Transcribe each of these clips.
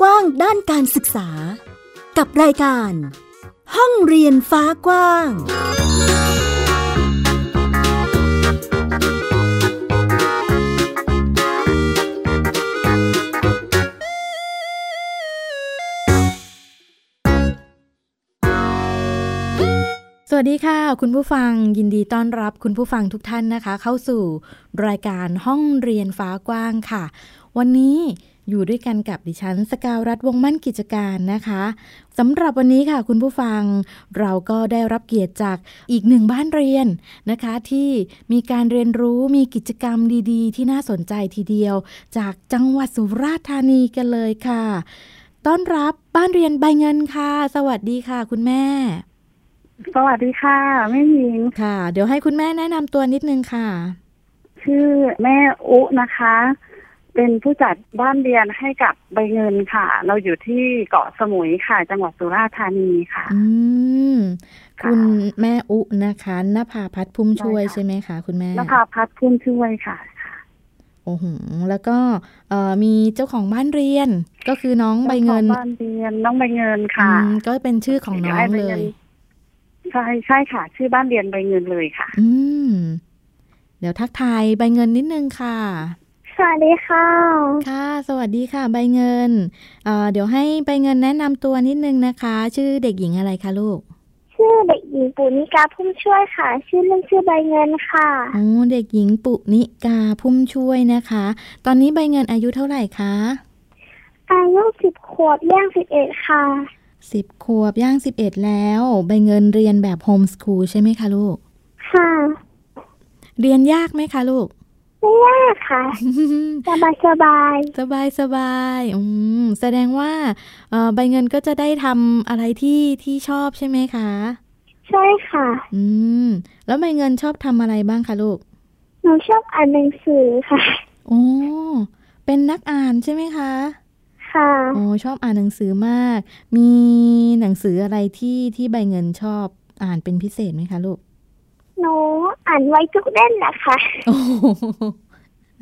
กว้างด้านการศึกษา กับรายการ ห้องเรียนฟ้ากว้าง สวัสดีค่ะ คุณผู้ฟังยินดีต้อนรับคุณผู้ฟังทุกท่านนะคะ เข้าสู่รายการห้องเรียนฟ้ากว้างค่ะ วันนี้ อยู่ด้วยกันกับดิฉันสกาวรัฐวงมั่นกิจการนะคะสำหรับวันนี้ค่ะคุณผู้ฟังเราก็ได้รับเกียรติจากอีกหนึ่งบ้านเรียนนะคะ ที่มีการเรียนรู้มีกิจกรรมดีๆ ที่น่าสนใจทีเดียว จากจังหวัดสุราษฎร์ธานีกันเลยค่ะ ต้อนรับบ้านเรียนใบเงินค่ะ สวัสดีค่ะ คุณแม่ สวัสดีค่ะแม่หญิงค่ะ เดี๋ยวให้คุณแม่แนะนำตัวนิดนึงค่ะ ชื่อแม่อุนะคะ เป็นผู้จัดบ้านเรียนให้กับใบเงินค่ะ เราอยู่ที่เกาะสมุยค่ะ จังหวัดสุราษฎร์ธานีค่ะ อืมค่ะคุณแม่อุนะคะนภาพัฒน์พุ่มช่วยได้ค่ะใช่ไหมคะคุณแม่นภาพัฒน์พุ่มช่วยค่ะโอ้โหแล้วก็เอ่อมีเจ้าของบ้านเรียน ก็คือน้องใบเงินจ้าของบ้านเรียนน้องใบเงินค่ะอืมก็เป็นชื่อของน้องให้ใบเลงิยใช่ใช่ค่ะ ชื่อบ้านเรียนใบเงินเลยค่ะ อืมเดี๋ยวทักทายใบเงินนิดนึงค่ะส วัสดีค่ะ ค่ะ สวัสดีค่ะ ใบเงินเอ่อเดี๋ยวให้ใบเงินแนะนำตัวนิดนึงนะคะ ชื่อเด็กหญิงอะไรคะลูก ชื่อเด็กหญิงปุณิกาพุ่มช่วยค่ะ ชื่อเล่นชื่อใบเงินค่ะอ๋อเด็กหญิงปุนิกาพุ่มช่วยนะคะ ตอนนี้ใบเงินอายุเท่าไหร่คะ อายุสิบขวบย่างสิบเอ็ดค่ะสิบขวบย่างสิบเอ็ดแล้ว ใบเงินเรียนแบบโฮมสคูลใช่ไหมคะลูก ค่ะ เรียนยากไหมคะลูก ไม่ยากค่ะสบายสบายสบายสบายอืมแสดงว่าเอ่อใบเงินก็จะได้ทำอะไรที่ที่ชอบใช่ไหมคะ ใช่ค่ะ อืม แล้วใบเงินชอบทำอะไรบ้างคะลูกหนูชอบอ่านหนังสือค่ะโอ้เป็นนักอ่านใช่ไหมคะค่ะโอ้ชอบอ่านหนังสือมาก มีหนังสืออะไรที่ที่ใบเงินชอบอ่านเป็นพิเศษไหมคะลูก หนูอ่านไว้ทุกเล่นนะคะโอ้โห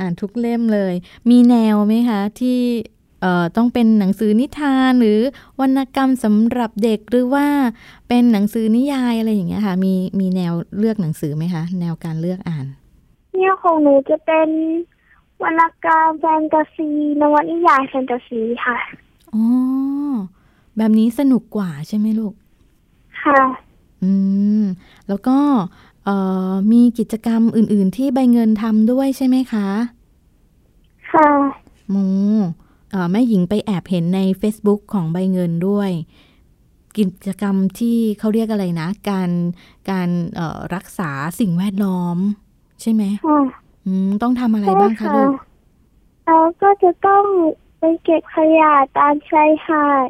อ่านทุกเล่มเลย มีแนวไหมคะ ที่เอ่อต้องเป็นหนังสือนิทานหรือวรรณกรรมสำหรับเด็กหรือว่าเป็นหนังสือนิยายอะไรอย่างเงี้ยค่ะ มีมีแนวเลือกหนังสือไหมคะ แนวการเลือกอ่าน เนี่ยของหนูจะเป็นวรรณกรรมแฟนตาซีนวนิยายแฟนตาซีค่ะอ๋อแบบนี้สนุกกว่าใช่ไหมลูก ค่ะ อืม แล้วก็เอ่อ มีกิจกรรมอื่น ๆ ที่ใบเงินทำด้วยใช่ไหมคะ ค่ะโมเอ่อแม่หญิงไปแอบเห็นใน Facebook ของใบเงินด้วย กิจกรรมที่เขาเรียกอะไรนะ การการเอ่อรักษาสิ่งแวดล้อม ใช่ไหมค่ะอืมต้องทำอะไรใช่บ้างคะค่ะลูกเราก็จะต้องไปเก็บขยะตามชายหาด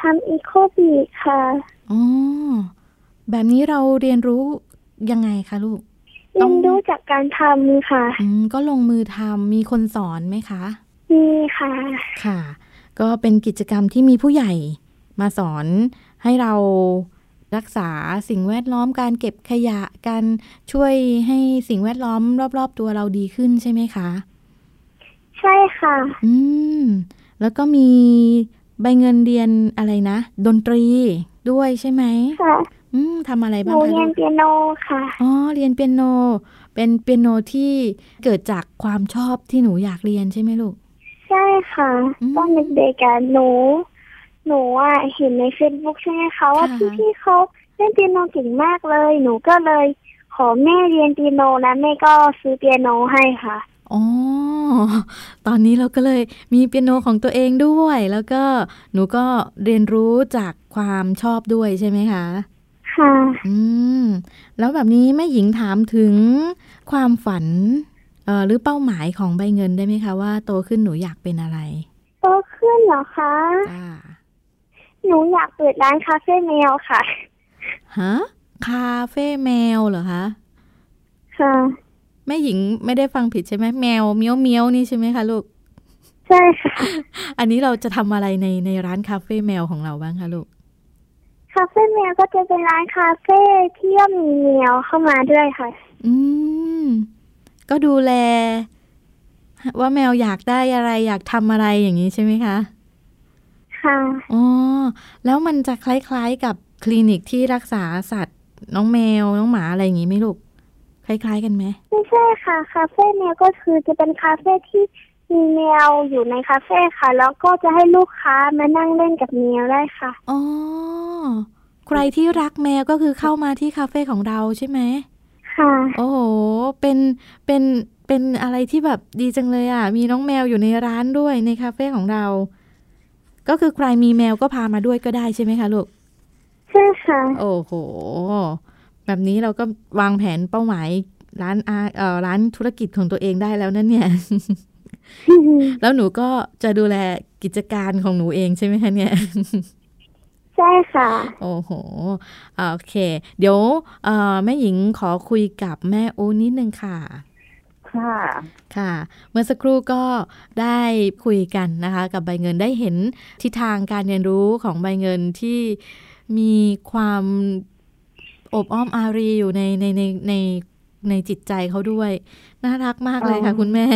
ทำอีโคบีค่ะ อ๋อ แบบนี้เราเรียนรู้ ยังไงคะลูกเรียนรู้จากการทำค่ะ อืมก็ลงมือทำมีคนสอนไหมคะ มีค่ะ ค่ะ ก็เป็นกิจกรรมที่มีผู้ใหญ่มาสอนให้เรารักษาสิ่งแวดล้อมการเก็บขยะการช่วยให้สิ่งแวดล้อมรอบๆตัวเราดีขึ้นใช่ไหมคะ ใช่ค่ะ อืม แล้วก็มีใบเงินเรียนอะไรนะ ดนตรีด้วยใช่ไหมค่ะ อืมทำอะไรหบ้างนูคะเรีลูยนกเปียโนค่ะอ๋อเรียนเปียโน เป็นเปียโนที่เกิดจากความชอบที่หนูอยากเรียนใช่ไหมลูก ใช่ค่ะอืมตอนเด็กๆอะหนูหนูอะเห็นในเฟซบุ๊กใช่ไหมคะว่าค่ะพี่ๆเขาเล่นเปียโนเก่งมากเลย หนูก็เลยขอแม่เรียนเปียโนแล้วแม่ก็ซื้อเปียโนให้ค่ะอ๋อ ตอนนี้เราก็เลยมีเปียโนของตัวเองด้วย แล้วก็หนูก็เรียนรู้จากความชอบด้วยใช่ไหมคะ ค่ะ อืม แล้วแบบนี้แม่หญิงถามถึงความฝัน เอ่อ หรือเป้าหมายของใบเงินได้ไหมคะว่าโตขึ้นหนูอยากเป็นอะไร โตขึ้นเหรอคะจ้าหนูอยากเปิดร้านคาเฟ่แมวค่ะ ฮะ คาเฟ่แมวเหรอคะ ค่ะ แม่หญิงไม่ได้ฟังผิดใช่ไหมแมวเมียวเมียวนี่ใช่ไหมคะลูก ใช่ค่ะ อันนี้เราจะทำอะไรในในร้านคาเฟ่แมวของเราบ้างคะลูก คาเฟ่แมวก็จะเป็นร้านคาเฟ่ที่ย่อมมีแมวเข้ามาด้วยค่ะ อืม ก็ดูแล ว่าแมวอยากได้อะไรอยากทำอะไรอย่างนี้ใช่ไหมคะคค่ะ อ๋อ แล้วมันจะคล้ายๆกับคลินิกที่รักษาสัตว์ น้องแมวน้องหมาอะไรอย่างงี้ไหมลูก คล้ายๆกันไหม ไม่ใช่ค่ะ คาเฟ่แมวก็คือจะเป็นคาเฟ่ที่ มีแมวอยู่ในคาเฟ่ค่ะ แล้วก็จะให้ลูกค้ามานั่งเล่นกับแมวได้ค่ะอ๋อใครที่รักแมวก็คือเข้ามาที่คาเฟ่ของเราใช่ไหมค่ะโอ้โหเป็นเป็นเป็นอะไรที่แบบดีจังเลยอะ มีน้องแมวอยู่ในร้านด้วยในคาเฟ่ของเรา ก็คือใครมีแมวก็พามาด้วยก็ได้ใช่ไหมคะลูกใช่ค่ะโอ้โห แบบนี้เราก็วางแผนเป้าหมายร้านอาเอ่อร้านธุรกิจของตัวเองได้แล้วนั่นเนี่ย แล้วหนูก็จะดูแลกิจการของหนูเองใช่ไหมคะเนี่ยใช่ค่ะ โอ้โหอ่าโอเค เดี๋ยวเอ่อแม่หญิงขอคุยกับแม่โอนิดนึงค่ะค่ะค่ะ เมื่อสักครู่ก็ได้คุยกันนะคะ กับใบเงินได้เห็นทิศทางการเรียนรู้ของใบเงินที่มีความอบอ้อมอารีอยู่ในในในในในจิตใจเขาด้วย น่ารักมากเลยค่ะอ๋อคุณแม่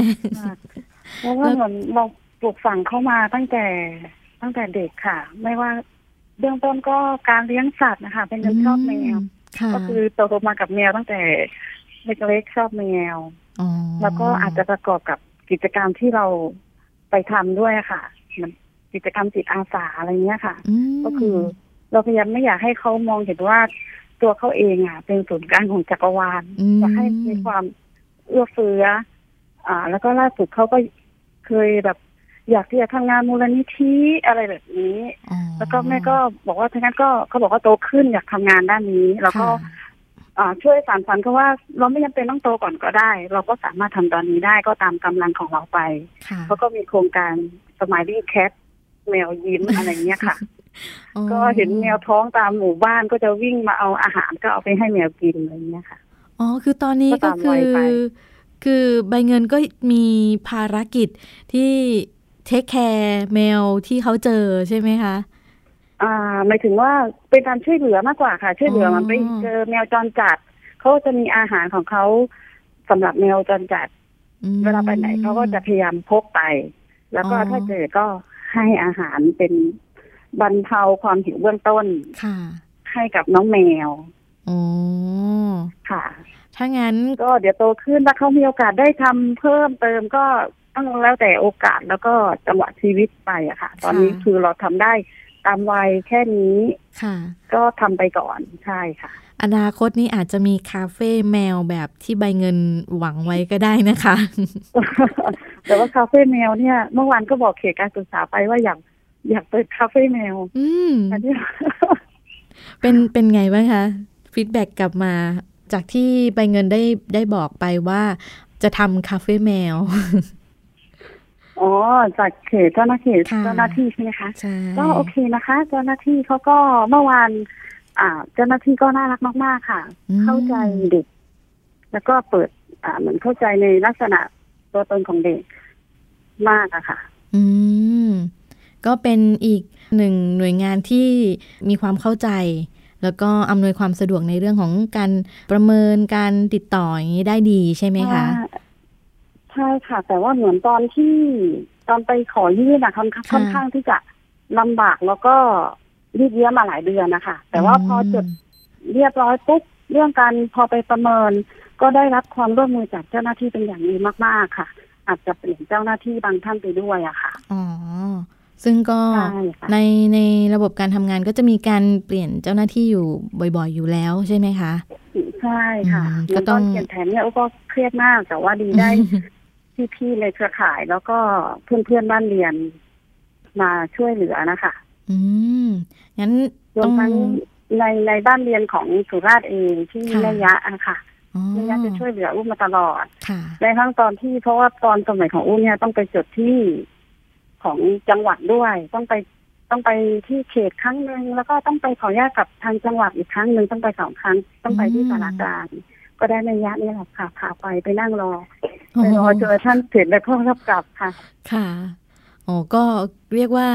เพราะว่าเหมือนเราปลูกฝังเข้ามาตั้งแต่ตั้งแต่เด็กค่ะ ไม่ว่าเบื้องต้นก็การเลี้ยงสัตว์นะคะ เป็นคนชอบแมวค่ะก็คือโตมากับแมวตั้งแต่เล็กๆชอบแมวอ๋อแล้วก็อาจจะประกอบกับกิจกรรมที่เราไปทำด้วยค่ะเหมันกิจกรรมจิตอาสาอะไรเงี้ยค่ะมก็คือเราพยายามไม่อยากให้เขามองเห็นว่าตัวเขาเองอะ เป็นศูนย์กลางของจักรวาลมอยากให้มีความเอื้อเฟื้อ อ่า แล้วก็ล่าสุดเขาก็ เคยแบบอยากที่จะทำงานมูลนิธิอะไรแบบนี้อ๋อแล้วก็แม่ก็บอกว่าทั้งนั้นก็เขาบอกว่าโตขึ้นอยากทำงานด้านนี้ แล้วก็ค่ะอ่าช่วยสานฝันเขาว่าเราไม่จำเป็นต้องโตก่อนก็ได้ เราก็สามารถทำตอนนี้ได้ก็ตามกำลังของเราไปค่ะเขาก็มีโครงการสมัยที่แคทแมวยิ้มอะไรเงี้ยค่ะอ๋อก็เห็นแมวท้องตามหมู่บ้านก็จะวิ่งมาเอาอาหารก็เอาไปให้แมวกินอะไรเงี้ยค่ะอ๋อคือตอนนี้ก็ก็ตามคืวัอยไป คือใบเงินก็มีภารกิจที่เทคแคร์แมวที่เขาเจอใช่ไหมคะ อ่าหมายถึงว่าเป็นการช่วยเหลือมากกว่าค่ะ ช่วยเหลืออ๋อมันไปเจอแมวจรจัดเขาจะมีอาหารของเขาสำหรับแมวจรจัดอืมเวลาไปไหนเขาก็จะพยายามพกไป แล้วก็อ๋อถ้าเจอก็ให้อาหารเป็นบรรเทาความหิวเบื้องต้น ค่ะ ให้กับน้องแมว อ๋อ ค่ะ ถ้างั้นก็เดี๋ยวโตขึ้นถ้าเขามีโอกาสได้ทำเพิ่มเติมก็ต้องแล้วแต่โอกาสแล้วก็จังหวะชีวิตไปอะค่ะ ตอนนี้ค่ะคือเราทำได้ตามวัยแค่นี้ค่ะ ก็ทำไปก่อนใช่ค่ะ อนาคตนี้อาจจะมีคาเฟ่แมวแบบที่ใบเงินหวังไว้ก็ได้นะคะ แต่ว่าคาเฟ่แมวเนี่ย เมื่อวานก็บอกเขตการศึกษาไปว่าอยากอยากเปิดคาเฟ่แมว อืมอันนี้เป็นเป็นไงบ้างคะ feedback กลับมา จากที่ใบเงินได้ได้บอกไปว่าจะทำคาเฟ่แมว อ๋อ จากเขตเจ้าหน้าที่ค่ะ เจ้าหน้าที่ใช่ไหมคะ ใช่ ก็โอเคนะคะ เจ้าหน้าที่เขาก็เมื่อวานอ่า เจ้าหน้าที่ก็น่ารักมาก ๆ ค่ะ อืม เข้าใจเด็ก แล้วก็เปิด อ่าเหมือนเข้าใจในลักษณะตัวตนของเด็กมากอะค่ะ อืม ก็เป็นอีกหนึ่งหน่วยงานที่มีความเข้าใจ แล้วก็อำนวยความสะดวกในเรื่องของการประเมินการติดต่ออย่างนี้ได้ดีใช่ไหมคะใช่ค่ะ แต่ว่าเหมือนตอนที่ตอนไปขอยื่นอะค่อนข้างค่ะค่อนข้างที่จะลำบากแล้วก็ยืดเยื้อมาหลายเดือนนะคะแต่ว่าพอจดเรียบร้อยปุ๊บเรื่องการพอไปประเมิน ก็ได้รับความร่วมมือจากเจ้าหน้าที่เป็นอย่างดีมาก ๆ ค่ะ อาจจะเปลี่ยนเจ้าหน้าที่บางท่านไปด้วยอะค่ะอ๋อ ซึ่งก็ใช่ค่ะในในระบบการทำงานก็จะมีการเปลี่ยนเจ้าหน้าที่อยู่บ่อย ๆ อยู่แล้วใช่ไหมคะใช่ค่ะอืมเหมือนก็ต้ตอองนเขียนแผนเนี่ยอุ๊ก็เครียดมากแต่ว่าดีได้พี่ๆในเครือข่ายแล้วก็เพื่อนๆบ้านเรียนมาช่วยเหลือนะคะ อืมงั้นรวต้มองทั้งในในบ้านเรียนของสุราษฎร์เองที่ค่ะแม่ยะอะค่ะอ๋อแม่ยะจะช่วยเหลืออุ้มมาตลอดค่ะในทั้งตอนที่เพราะว่าตอนสมัยของอุ้มเนี่ยต้องไปจดที่ ของจังหวัดด้วย ต้องไปต้องไปที่เขตครั้งหนึ่งแล้วก็ต้องไปขออนุญาตกับทางจังหวัดอีกครั้งหนึ่งต้องไปสองครั้ง ต้องไปที่อืมสารกลางก็ได้แม่ยะนี่แหละค่ะพาไปไปนั่งรอโอ้ไปโหรอเจอท่านเสร็จแล้วก็รับกลับค่ะ ค่ะอ๋อก็เรียกว่า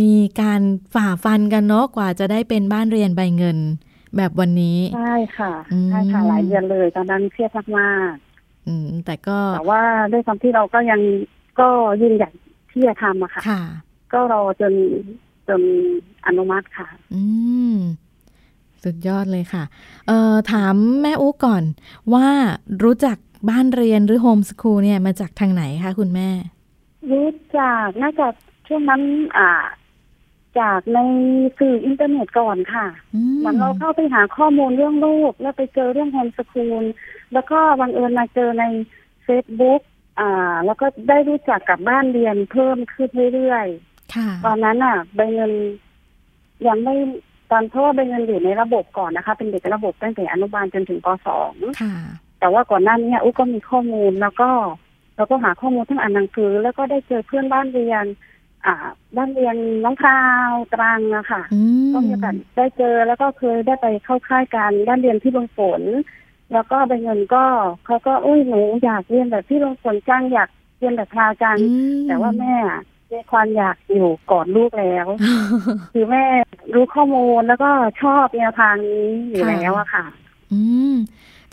มีการฝ่าฟันกันเนาะกว่าจะได้เป็นบ้านเรียนใบเงิน แบบวันนี้ใช่ค่ะอืมใช่ค่ะหลายเดือนเลยตอนนั้นเครียดมากอืม แต่ก็ๆแต่ว่าด้วยความที่เราก็ยังก็ยืนหยัด ที่จะทำอะค่ะ ค่ะ ก็รอจนจนอนุมัติค่ะ อืม สุดยอดเลยค่ะ เอ่อ ถามแม่อุ๊ก่อน ว่ารู้จักบ้านเรียนหรือ homeschool เนี่ยมาจากทางไหนคะคุณแม่ รู้จากน่าจะช่วงนั้นอ่า จากในสื่ออินเทอร์เน็ตก่อนค่ะ อืมเหมือนเราเข้าไปหาข้อมูลเรื่องลูก แล้วไปเจอเรื่อง homeschool แล้วก็บังเอิญมาเจอในเฟซบุ๊ก อ่า แล้วก็ได้รู้จักกับบ้านเรียนเพิ่มขึ้นเรื่อยๆค่ะตอนนั้นอะใบเงินยังไม่ตอนเพราะว่าใบเงินอยู่ในระบบก่อนนะคะ เป็นเด็กระบบตั้งแต่อนุบาลจนถึงปสองค่ะแต่ว่าก่อนหน้านี้อุ๊ก็มีข้อมูลแล้วก็เราก็หาข้อมูลทั้งอ่านหนังสือ แล้วก็ได้เจอเพื่อนบ้านเรียน อ่า บ้านเรียนน้องพราวตรังอะค่ะอืมก็มีโอกาสได้เจอแล้วก็เคยได้ไปเข้าค่ายการบ้านเรียนที่ลงฝน แล้วก็ใบเงินก็เขาก็อุ้ยหนูอยากเรียนแบบที่ลงฝนจังอยากเรียนแบบพราวจังอืมแต่ว่าแม่อะมีความอยากอยู่ก่อนลูกแล้ว คือแม่รู้ข้อมูลแล้วก็ชอบแนวทางนี้อยู่แล้วอะค่ะ อืม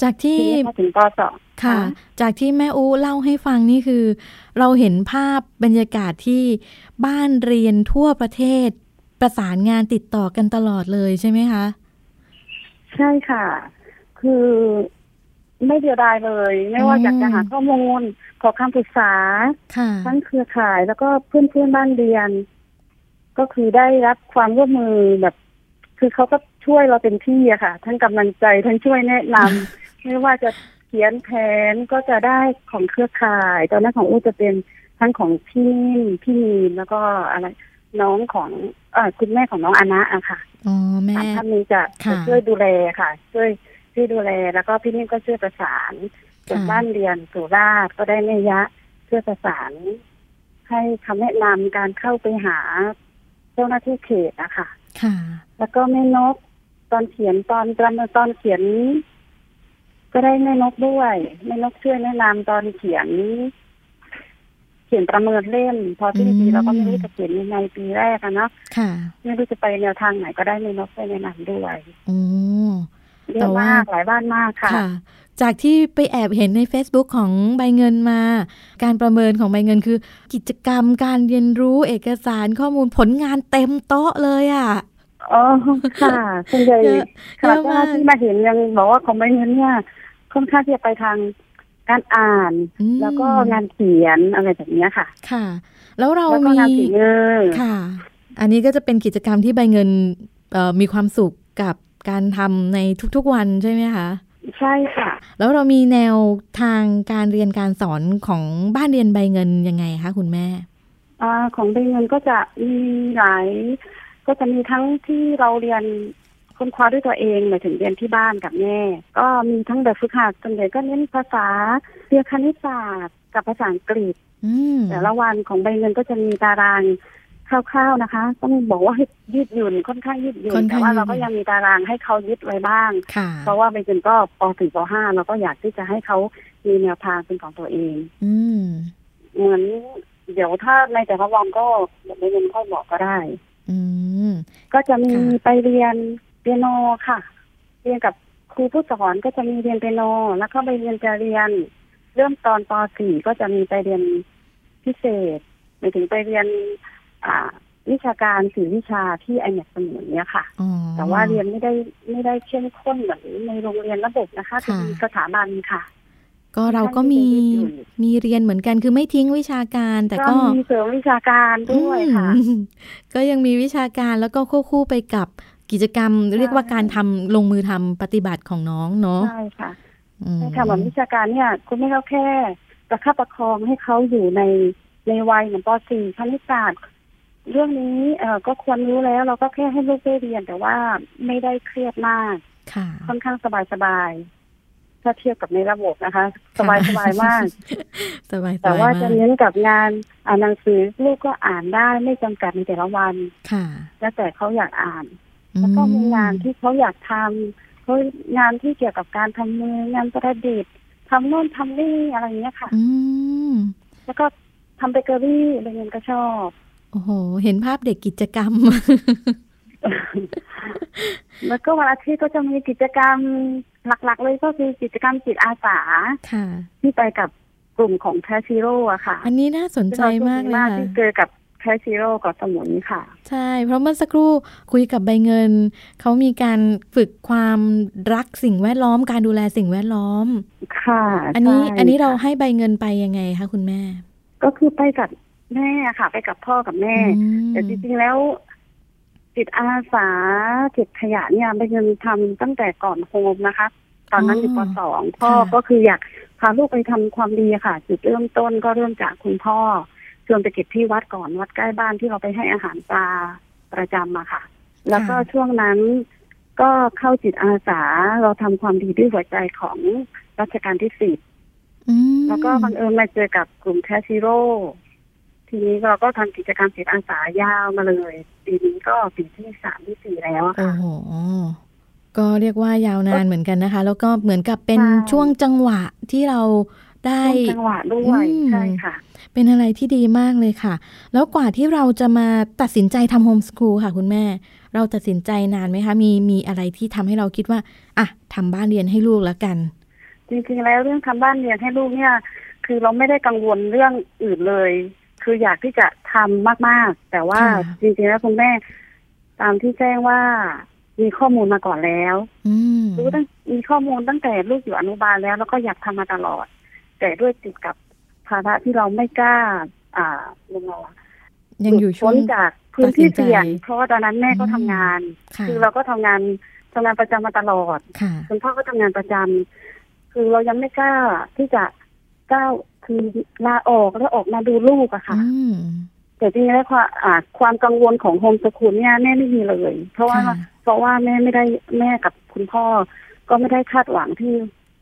จากทีที่นี้พอถึงปสองค่ะค่ะ จากที่แม่อูเล่าให้ฟังนี่คือ เราเห็นภาพบรรยากาศที่บ้านเรียนทั่วประเทศ ประสานงานติดต่อกันตลอดเลยใช่ไหมคะ ใช่ค่ะ คือไม่เดียวดายเลย ไม่ว่าอืมอยากจะหาข้อมูล ขอคำปรึกษาค่ะทั้งเครือข่ายแล้วก็เพื่อนเพื่อนๆบ้านเรียน ก็คือได้รับความร่วมมือแบบ คือเขาก็ช่วยเราเต็มที่อะค่ะ ทั้งกำลังใจทั้งช่วยแนะนำไม่ว่าจะเขียนแผนก็จะได้ของเครือข่าย ตอนนั้นของอู้จะเป็นทั้งของพี่นิ่มพี่มีนแล้วก็อะไรน้องของเออคุณแม่ของน้องอานะอะค่ะอ๋อแม่สามท่านนี้จะค่ะจะช่วยดูแลค่ะ ช่วย ช่วยดูแลแล้วก็พี่นิ่มก็ช่วยประสานส่วนค่ะบ้านเรียนสุราษฎร์ก็ได้แม่ยะช่วยประสาน ให้คำแนะนำการเข้าไปหาเจ้าหน้าที่เขตอะค่ะ ค่ะ แล้วก็แม่นกตอนเขียนตอนประเมินตอนเขียน ก็ได้แม่นกด้วยแม่นกช่วยแนะนำตอนเขียน เขียนประเมินเล่ม พอสิ้นปีอืมเราก็ไม่รู้จะเขียนยังไงปีแรกอะเนาะค่ะไม่รู้จะไปแนวทางไหนก็ได้แม่นกช่วยแนะนำด้วยโอ้ เยแต่อะว่ามากหลายบ้านมากค่ะค่ะ จากที่ไปแอบเห็นใน Facebook ของใบเงินมา การประเมินของใบเงินคือ กิจกรรมการเรียนรู้เอกสารข้อมูลผลงานเต็มโต๊ะเลยอะอ๋อค่ะส่วนใหญ่เยอะขนาดเยอะมากว่าที่มาเห็นยังบอกว่าของใบเงินเนี่ยค่อนข้างที่จะไปทางการอ่านอืมแล้วก็งานเขียนอะไรแบบเนี้ยค่ะ ค่ะ แล้วเราแล้วก็มีงานฝีมือค่ะ อันนี้ก็จะเป็นกิจกรรมที่ใบเงินเอ่อมีความสุขกับ การทำในทุกๆวันใช่ไหมคะ ใช่ค่ะ แล้วเรามีแนวทางการเรียนการสอนของบ้านเรียนใบเงินยังไงคะคุณแม่อ่าของใบเงินก็จะมีหลาย ก็จะมีทั้งที่เราเรียนค้นคว้าด้วยตัวเองหมายถึงเรียนที่บ้านกับแม่ ก็มีทั้งแบบฝึกหัดส่วนใหญ่ก็เน้นภาษาเรียนคณิตศาสตร์กับภาษาอังกฤษอืมแต่ละวันของใบเงินก็จะมีตาราง คร่าวๆนะคะ ต้องบอกว่าให้ยืดหยุ่นค่อนข้างยืดหยุ่นค่อนแต่ข้างว่ายืดหยุ่นเราก็ยังมีตารางให้เขายึดไว้บ้างค่ะเพราะว่าใบเงินก็ป .4 ป .5 เราก็อยากที่จะให้เขามีแนวทางเป็นของตัวเอง อืมเหมือนเดี๋ยวถ้าในแต่ละวันก็ใบเงินค่อยบอกก็ได้ อืมก็จะมีค่ะไปเรียนเปียโนค่ะ เรียนกับครูผู้สอนก็จะมีเรียนเปียโน แล้วก็ไปเรียนจะเรียน เริ่มตอนป .4 ก็จะมีไปเรียนพิเศษหมายถึงไปเรียนอ่า วิชาการสี่วิชาที่ไอเน็ตเสมุนเนี้ยค่ะอ๋อแต่ว่าเรียนไม่ได้ไม่ได้เข้มข้นเหมือนในโรงเรียนระบบนะคะค่ะเป็นสถาบันค่ะ ก็เราก็มีค่อนข้างที่จะยืดหยุ่นมีเรียนเหมือนกันคือไม่ทิ้งวิชาการ แต่ก็ก็มีเสริมวิชาการด้วยค่ะอืมก็ยังมีวิชาการแล้วก็ควบคู่ไปกับกิจกรรม เรียกว่าการทำลงมือทำปฏิบัติของน้องเนาะใช่ค่ะอืมใช่ค่ะเหมือนวิชาการเนี่ยคุณไม่เขาแค่ประคับประคองให้เขาอยู่ในในวัยเหมือนป .4 คณิตศาสตร์ เรื่องนี้เอ่อก็ควรรู้แล้ว เราก็แค่ให้ลูกได้เรียน แต่ว่าไม่ได้เครียดมากค่ะค่อนข้างสบายสบายๆถ้าเทียบกับในระบบนะคะ สบายสบายมากสบายๆแต่ว่าจะมกเน้นกับงานอ่านหนังสือลูกก็อ่านได้ไม่จำกัดในแต่ละวันค่ะ แล้วแต่เขาอยากอ่าน แล้วก็มีงานที่เขาอยากทำเขางานที่เกี่ยวกับการทำมืองานประดิษฐ์ทำโน่นทำนี่อะไรอย่างเงี้ยค่ะอืมแล้วก็ทำเบเกอรี่อะไรเงี้ยก็ชอบ โอ้โห เห็นภาพเด็กกิจกรรม แล้วก็วันอาทิตย์ก็จะมีกิจกรรมหลักๆ เลยก็คือกิจกรรมจิตอาสาค่ะ ที่ไปกับกลุ่มของแคชิโร่อะค่ะ อันนี้น่าสนใจมากเลยซึ่งรโชคดีค่ะที่เจอกับแคชซีโร่กับสมุนค่ะ ใช่ เพราะเมื่อสักครู่คุยกับใบเงิน เขามีการฝึกความรักสิ่งแวดล้อม การดูแลสิ่งแวดล้อม ค่ะ อันนี้ใช่อันนี้เราค่ะให้ใบเงินไปยังไงคะคุณแม่ ก็คือไปกับ แม่ค่ะ ไปกับพ่อกับแม่อืมแต่จริงๆแล้ว จิตอาสาเก็บขยะเนี่ยใบเงินทำตั้งแต่ก่อนโฮมนะคะ ตอนนั้นอยู่ปสองพ่อก็คืออยากพาลูกไปทำความดีค่ะ จุดเริ่มต้นก็เริ่มจากคุณพ่อชวนไปเก็บที่วัดก่อนวัดใกล้บ้านที่เราไปให้อาหารปลาประจำอะค่ะ แล้วก็ช่วงนั้นก็เข้าจิตอาสาเราทำความดีด้วยหัวใจของรัชกาลที่สิบอืมแล้วก็บังเอิญมาเจอกับกลุ่มแคชิโร่ ทีนี้เราก็ทำกิจกรรมจิตอาสายาวมาเลยปีนี้ก็ปีที่สามที่สี่แล้วอะโอ้ค่ะโหก็เรียกว่ายาวนานเหมือนกันนะคะ แล้วก็เหมือนกับเป็นใช่ช่วงจังหวะที่เราได้ช่วงจังหวะด้วยอืมใช่ค่ะ เป็นอะไรที่ดีมากเลยค่ะ แล้วกว่าที่เราจะมาตัดสินใจทำโฮมส o ูลค่ะคุณแม่ เราตัดสินใจนานไหมคะ มีมีอะไรที่ทำให้เราคิดว่าอะทำบ้านเรียนให้ลูกแล้วกัน จริงๆแล้วเรื่องทำบ้านเรียนให้ลูกเนี่ย คือเราไม่ได้กังวลเรื่องอื่นเลย คืออยากที่จะทำมาก ๆ แต่ว่าค่ะจริงๆแล้วคุณแม่ ตามที่แจ้งว่ามีข้อมูลมาก่อนแล้วอืมรู้ตั้งมีข้อมูลตั้งแต่ลูกอยู่อนุบาลแล้ว แล้วก็อยากทำมาตลอด แต่ด้วยติดกับภาระที่เราไม่กล้า อ่ายังไงอะยังอยู่ช่วงพ้นจากพื้นที่ตัดสินใจเสี่ยงเพราะว่าตอนนั้นแม่ก็ทำงานค่ะคือเราก็ทำงานทำงานประจำมาตลอดค่ะคุณพ่อก็ทำงานประจำคือเรายังไม่กล้าที่จะ ก้าวคือลาออกแล้วออกมาดูลูกอะค่ะอืมแต่จริงๆแล้วความอ่าความกังวลของโฮมสคูลเนี่ยแม่ไม่มีเลย เพราะว่าค่ะเพราะว่าแม่ไม่ได้แม่กับคุณพ่อ ก็ไม่ได้คาดหวังที่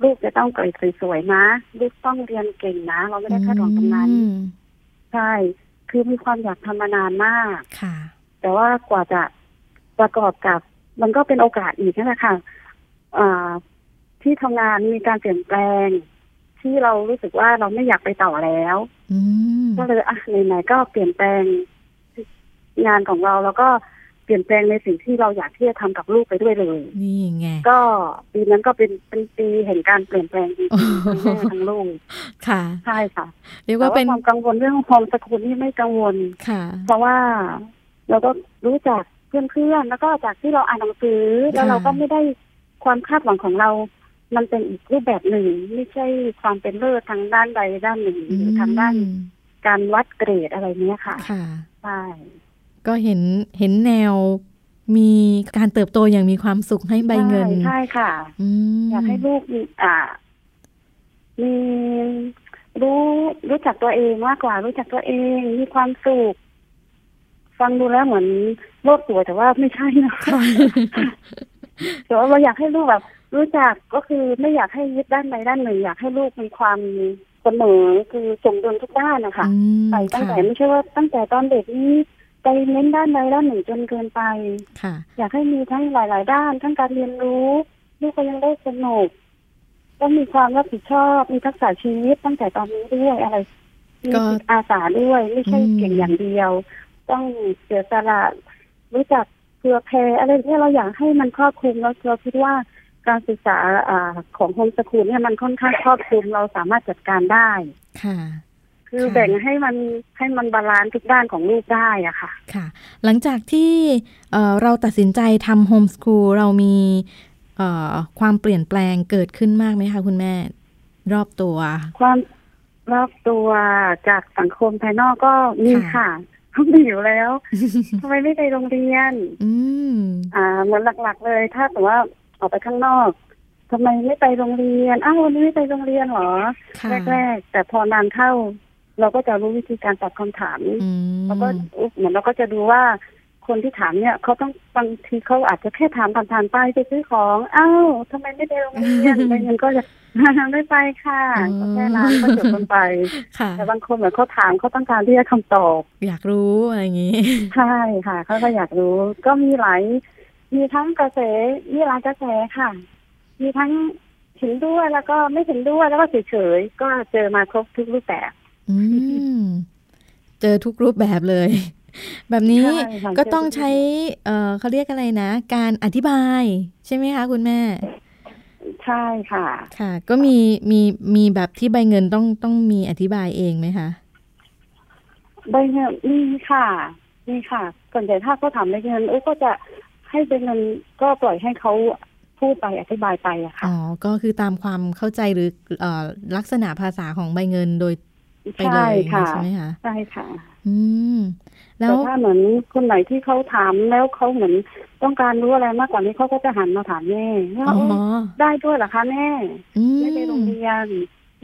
ลูกจะต้องเกรดสวยๆนะลูกต้องเรียนเก่งนะ เราไม่ได้คาดหวังตรงนั้นอืมใช่ คือมีความอยากทำมานานมากค่ะ แต่ว่ากว่าจะประกอบกับมันก็เป็นโอกาสอีกนั่นแหละค่ะอ่าที่ทำงานมีการเปลี่ยนแปลง ที่เรารู้สึกว่าเราไม่อยากไปต่อแล้วอืมก็เลยอะไหนๆก็เปลี่ยนแปลงงานของเราแล้วก็เปลี่ยนแปลงในสิ่งที่เราอยากที่จะทำกับลูกไปด้วยเลย นี่ไง ก็ปีนั้นก็เป็นเป็นปีแห่งการเปลี่ยนแปลงจริงๆทั้งแม่ทั้งลูก ค่ะ ใช่ค่ะ เรียกแต่ว่าว่าเป็นความกังวลเรื่องโฮมสกูลนี่ไม่กังวล ค่ะ เพราะว่าเราก็รู้จักเพื่อนๆ แล้วก็จากที่เราอ่านหนังสือ แล้วค่ะเราก็ไม่ได้ความคาดหวังของเรา มันเป็นอีกรูปแบบหนึ่ง ไม่ใช่ความเป็นเลิศทางด้านใดด้านหนึ่งหรือทางด้านอืมการวัดเกรดอะไรเนี้ยค่ะ ค่ะใช่ก็เห็นเห็นแนวมีการเติบโตอย่างมีความสุขให้ใบเงินใช่ใช่ค่ะอืมอยากให้ลูกมีอ่ามีรู้รู้จักตัวเองมากกว่า รู้จักตัวเองมีความสุขฟังดูแล้วเหมือนโลดตัวแต่ว่าไม่ใช่นะค่ะแต่ว่าเราอยากให้ลูกแบบ รู้จักก็คือไม่อยากให้ยึดด้านใดด้านหนึ่งอยากให้ลูกมีความเสมอคือสมดุลทุกด้านนะคะอืมใส่ตั้งแต่ค่ะไม่ใช่ว่าตั้งแต่ตอนเด็กนี้ไปเน้นด้านใดด้านหนึ่งจนเกินไปค่ะ อยากให้มีทั้งหลาย ๆ ด้านทั้งการเรียนรู้ลูกก็ยังได้สนุกต้องมีความรับผิดชอบมีทักษะชีวิตตั้งแต่ตอนนี้ด้วยอะไรมีก็จิตอาสาด้วยไม่ใช่อืมเก่งอย่างเดียว ต้องเสียสละรู้จักเผื่อแผ่อะไรที่เราอยากให้มันครอบคลุมแล้วเราคิดว่า การศึกษาอ่าของ homeschool เนี่ยมันค่อนข้างครอบคลุมเราสามารถจัดการได้ ค่ะ คือค่ะแบ่งให้มันให้มัน balance ทุกด้านของลูกได้อะค่ะ ค่ะ หลังจากที่เอ่อเราตัดสินใจทำโฮมส o ูลเรามีเอ่อความเปลี่ยนแปลงเกิดขึ้นมากไหมคะคุณแม่ รอบตัว ความรอบตัวจากสังคมภายนอกก็มีค่ะค่ะเขามีอยู่แล้วทำไมไม่ไปโรงเรียน อืมอ่าเหมือนหลัก ๆ เลย ถ้าแต่ว่า ออกไปข้างนอกทำไมไม่ไปโรงเรียน อ้าววันนี้ไม่ไปโรงเรียนเหรอค่ะแรก ๆ แต่พอนานเข้า เราก็จะรู้วิธีการตอบคำถามอืมแล้วก็เหมือนเราก็จะดูว่าคนที่ถามเนี่ยเขาต้องบางทีเขาอาจจะแค่ถามผ่านๆไปไปซื้อของอ้าวทำไมไม่ไปโรงเรียนไปเงินก็จะไม่ไปค่ะก็แค่ร้านก็จบกันไปค่ะแต่บางคนเหมือนเขาถามเขาต้องการที่จะคำตอบ อยากรู้อะไรอย่างนี้ ใช่ค่ะเขาก็อยากรู้ ก็มีหลาย มีทั้งกระแสมีหลายกระแสค่ะ มีทั้งเห็นด้วยแล้วก็ไม่เห็นด้วยแล้วก็เฉยๆก็เจอมาครบทุกรูปแบบ อืมเจอทุกรูปแบบเลย แบบนี้ใช่ค่ะก็ต้องใช้เอ่อเขาเรียกอะไรนะ การอธิบายใช่ไหมคะคุณแม่ ใช่ค่ะ ค่ะ ก็มีมีมีแบบที่ใบเงินต้องต้องมีอธิบายเองไหมคะใบเงินมีค่ะมีค่ะส่วนใหญ่ถ้าเขาถามใบเงินเอ้ยก็จะ ให้ใบเงินก็ปล่อยให้เขาพูดไปอธิบายไปอะค่ะอ๋อก็คือตามความเข้าใจหรือเอ่อลักษณะภาษาของใบเงินโดยไปเลใช่ยค่ะใช่ไหมคะใช่ค่ะ อืม แล้แต่วถ้าเหมือนคนไหนที่เขาถามแล้วเขาเหมือนต้องการรู้อะไรมากกว่านี้เขาก็จะหันมาถามแม่ว่าอ๋อเอ้ยได้ด้วยเหรอคะแม่อืมไม่ไปโรงเรียน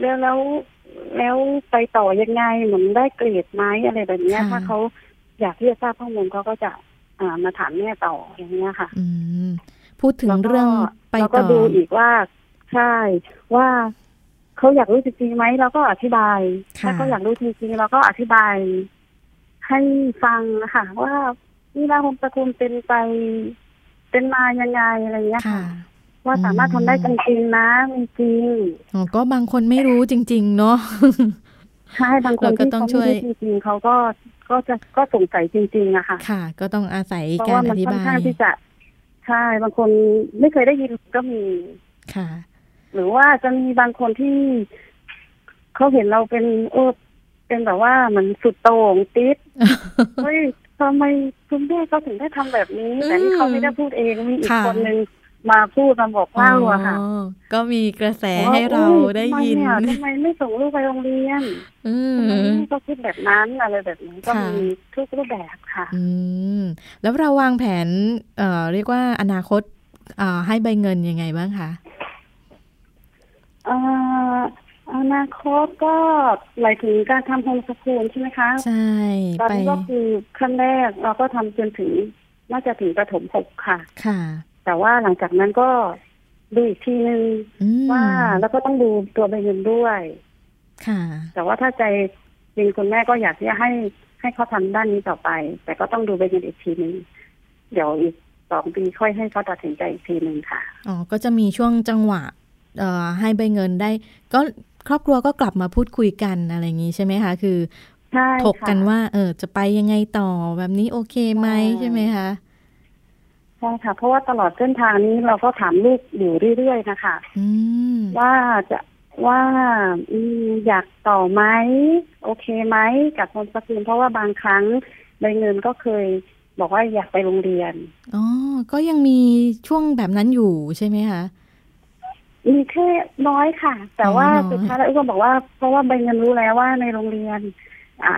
แล้วแล้วแล้วไปต่อยังไงเหมือนได้เกรดไหมอะไรแบบเนี้ยค่ะถ้าเขาอยากที่จะทราบข้อมูลเขาก็จะอ่า มาถามแม่ต่ออย่างเงี้ยค่ะ อืมพูดถึงแล้วก็เรื่องไปเราต่ก็อดูอีกว่าใช่ว่าเขาอยากรู้จริงๆไหมเราก็อธิบายค่ะถ้าเขาอยากรู้จริงๆเราก็อธิบาย ให้ฟังนะคะว่านี่ราโฮมสกุลเป็นไปเป็นมายังไงอะไรเงี้ยค่ะค่ะว่าสามารถทำได้จริงๆนะมีจริงอ๋อก็บางคนไม่รู้จริง ๆ เนาะใช่บางคนเราก็ที่ต้องเขาช่วยไม่รู้จริงๆเขาก็ ก็จะก็สงสัยจริงๆอะค่ะ ค่ะ ก็ต้องอาศัยเพราะการว่าอมันธิค่อนบาข้างยที่จะใช่บางคนไม่เคยได้ยินก็มี ค่ะ หรือว่าจะมีบางคนที่เขาเห็นเราเป็นเออเป็นแบบว่าเหมือนสุดโต่งติดเฮ้ยทำไมคุณแม่เขาถึงได้ทำแบบนี้ แต่นี่เขาไม่ได้พูดเองมีอีกค่ะ คนนึง มาพูดมาบอกเล่าอะค่ะอ๋อก็มีกระแสว่ให้เราอุ๊ได้ยินทำไมอะทำไมไม่ส่งลูกไปโรงเรียนอืทำไมมแม่ก็คิดแบบนั้นอะไรแบบนี้ก็ค่ะมีทุกรูปแบบค่ะ อืมแล้วเราวางแผน เอ่อ เรียกว่าอนาคตเอ่อให้ใบเงินยังไงบ้างคะเอ่ออนาคตก็หมายถึงการทำโฮมสกูลใช่ไหมคะใช่ตอนไปนี้ก็คือขั้นแรกเราก็ทำจนถึงน่าจะถึงประถมหกค่ะ ค่ะ แต่ว่าหลังจากนั้นก็ดูอีกทีนึงอืมว่าแล้วก็ต้องดูตัวใบเงินด้วย ค่ะ แต่ว่าถ้าใจจริงคุณแม่ก็อยากที่จะให้ให้เขาทำด้านนี้ต่อไป แต่ก็ต้องดูใบเงินอีกทีนึงเดี๋ยวอีกสองปีค่อยให้เขาตัดสินใจอีกทีนึงค่ะอ๋อก็จะมีช่วงจังหวะเอ่อให้ใบเงินได้ ก็ครอบครัวก็กลับมาพูดคุยกันอะไรอย่างนี้ใช่ไหมคะ คือใช่ถกกันค่ะว่า เออจะไปยังไงต่อแบบนี้โอเคไหมใช่ใช่ไหมคะใช่ค่ะ เพราะว่าตลอดเส้นทางนี้เราก็ถามลูกอยู่เรื่อยๆนะคะอืมว่าจะว่าอืมอยากต่อไหมโอเคไหมกับโฮมสกูลเพราะว่าบางครั้งใบเงินก็เคยบอกว่าอยากไปโรงเรียนอ๋อก็ยังมีช่วงแบบนั้นอยู่ใช่ไหมคะมีแค่น้อยค่ะ แต่ว่าอ๋อสุดท้ายแล้วก็บอกว่า เพราะว่าใบเงินรู้แล้วว่าในโรงเรียน อ่า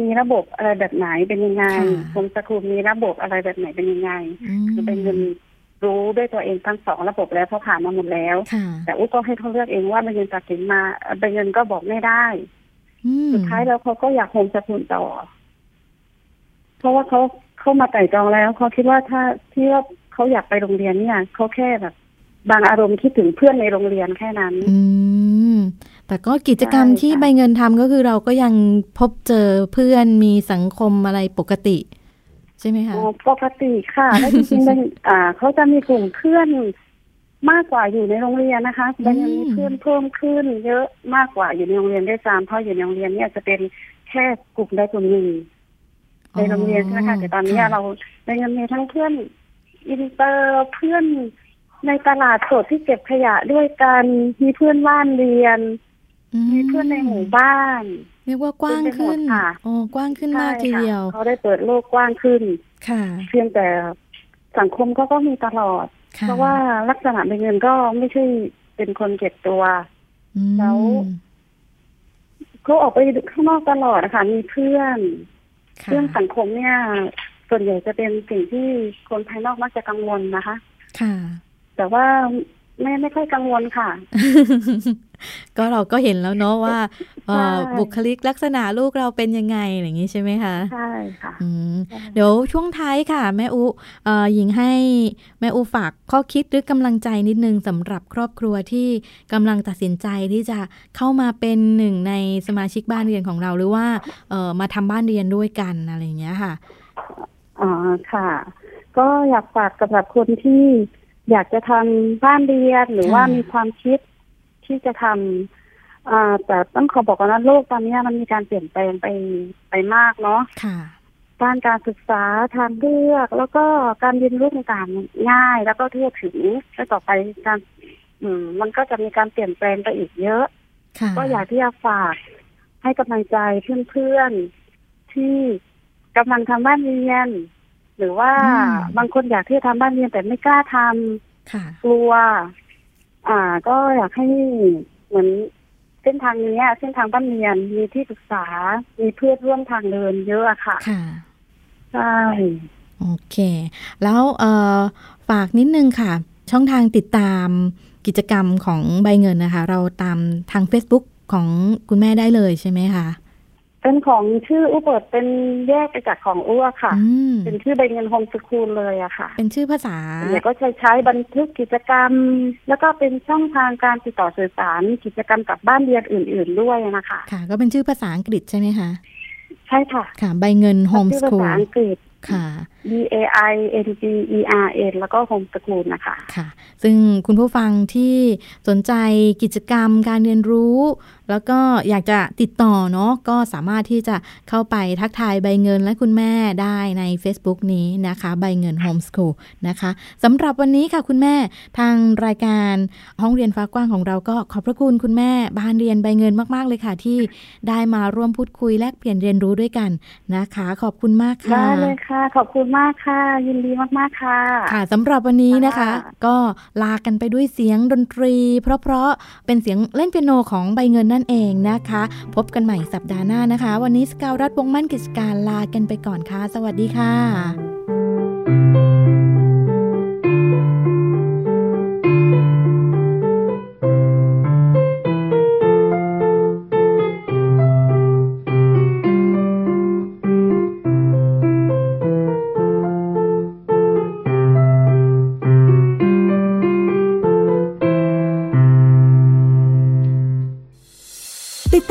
มีระบบอะไรแบบไหนเป็นยังไงโฮมสกูลมีระบบอะไรแบบไหนเป็นยังไงอืมคือใบเงินรู้ด้วยตัวเองทั้งสองระบบแล้วเพราะผ่านมาหมดแล้วค่ะแต่อุ้ก็ให้เขาเลือกเองว่าใบเงินตัดสินมาใบเงินก็บอกไม่ได้อืมสุดท้ายแล้วเขาก็อยากโฮมสกูลต่อ เพราะว่าเขาเขามาไต่ตรองแล้วเขาคิดว่าถ้าที่ว่าเขาอยากไปโรงเรียนเนี่ยเขาแค่แบบ บางอารมณ์คิดถึงเพื่อนในโรงเรียนแค่นั้น อืมแต่ก็กิจกรรมใช่ค่ะที่ใบเงินทำก็คือเราก็ยังพบเจอเพื่อนมีสังคมอะไรปกติ ใช่ไหมคะอ๋อปกติค่ะแล้วจริงๆเป็นอ่าเขาจะมีกลุ่มเพื่อนมากกว่าอยู่ในโรงเรียนนะคะมันยังมีเพื่อนเพิ่มขึ้น เยอะมากกว่าอยู่ในโรงเรียนด้วยซ้ำเพราะอยู่ในโรงเรียนเนี่ยจะเป็นแค่กลุ่มใดกลุ่มหนึ่งในโรงเรียนใช่ไหมคะแต่ตอนนี้เราใบเงินมีทั้งเพื่อนอินเตอร์เพื่อน ในตลาดสดที่เก็บขยะด้วยกันมีเพื่อนบ้านเรียน มีเพื่อนในหมู่บ้านเรียกว่ากว้างขึ้นเต็มไปหมดค่ะโอ้กว้างขึ้นมากทีเดียวใช่ค่ะเขาได้เปิดโลกกว้างขึ้น ค่ะ เพียงแต่สังคมก็ก็มีตลอดค่ะเพราะว่าลักษณะเป็นเงินก็ไม่ใช่เป็นคนเก็บตัวอืมแล้วเขาออกไปข้างนอกตลอดนะคะมีเพื่อนค่ะเรื่องสังคมเนี่ย ส่วนใหญ่จะเป็นสิ่งที่คนภายนอกมักจะกังวลนะคะ ค่ะ แต่ว่าแม่ไม่ค่อยกังวลค่ะ ก็เราก็เห็นแล้วเนาะว่าเอ่อใช่บุคลิกลักษณะลูกเราเป็นยังไงอะไรอย่างนี้ใช่ไหมคะใช่ค่ะอืมเดี๋ยวช่วงท้ายค่ะ แม่อุเอ่อหญิงให้แม่อุฝากข้อคิดหรือกำลังใจนิดนึงสำหรับครอบครัวที่กำลังตัดสินใจที่จะเข้ามาเป็นหนึ่งในสมาชิกบ้านเรียนของเราหรือว่าเอ่อมาทำบ้านเรียนด้วยกันอะไรอย่างเงี้ยค่ะอ๋อค่ะ ก็อยากฝากสำหรับคนที่ อยากจะทำบ้านเรียนหรือว่าค่ะมีความคิดที่จะทำอ่าแต่ต้องขอบอกก่อนนะโลกตอนนี้มันมีการเปลี่ยนแปลงไปไปมากเนาะค่ะด้านการศึกษาทางเลือก แล้วก็การเรียนรู้ต่างๆง่าย แล้วก็ทั่วถึงและต่อไปการอืมมันก็จะมีการเปลี่ยนแปลงไปอีกเยอะค่ะก็อยากที่จะฝากให้กำลังใจเพื่อนๆทที่กำลังทำบ้านเรียน หรือว่าอืมบางคนอยากที่จะทำบ้านเรียนแต่ไม่กล้าทำค่ะกลัว อ่า ก็อยากให้เหมือนเส้นทางเนี้ยเส้นทางบ้านเรียนมีที่ปรึกษา มีเพื่อนร่วมทางเดินเยอะอะค่ะ ค่ะ ใช่ โอเค แล้วเอ่อฝากนิดนึงค่ะ ช่องทางติดตามกิจกรรมของใบเงินนะคะ เราตามทาง Facebook ของคุณแม่ได้เลยใช่ไหมคะ เป็นของชื่ออุเปิดเป็นแยกไปจากของอ้วค่ะอืมเป็นชื่อใบเงินโฮมสคูลเลยอะค่ะ เป็นชื่อภาษาเดี๋ยวก็ใช้ใช้บันทึกกิจกรรม แล้วก็เป็นช่องทางการติดต่อสื่อสารกิจกรรมกับบ้านเรียนอื่น ๆด้วยนะคะ ค่ะ ก็เป็นชื่อภาษาอังกฤษใช่ไหมคะ ใช่ค่ะ ค่ะ ใบเงินโฮมชื่สอภาคูลษาอังกฤษค่ะ B A I N G E R N แล้วก็โฮมสคูลนะคะ ค่ะ ซึ่งคุณผู้ฟังที่สนใจกิจกรรมการเรียนรู้ แล้วก็อยากจะติดต่อเนาะก็สามารถที่จะเข้าไปทักทายใบเงินและคุณแม่ได้ใน Facebook นี้นะคะ ใบเงินโฮมส o ูลนะคะสำหรับวันนี้ค่ะคุณแม่ทางรายการห้องเรียนฟ้ากว้างของเราก็ขอบพระคุณคุณแม่บ้านเรียนใบเงินมาก ๆ เลยค่ะ ที่ได้มาร่วมพูดคุยแลกเปลี่ยนเรียนรู้ด้วยกันนะคะ ขอบคุณมากค่ะได้เลยค่ะ ขอบคุณมากค่ะ ยินดีมากๆค่ะ ค่ะสำหรับวันนี้นะคะค่ะก็ลากันไปด้วยเสียงดนตรี เพราะๆเป็นเสียงเล่นเปียโนของใบเงินนั่นเองนะคะ พบกันใหม่สัปดาห์หน้านะคะ วันนี้สกาวรัฐวงศ์มั่นกิจการลากันไปก่อนค่ะ สวัสดีค่ะ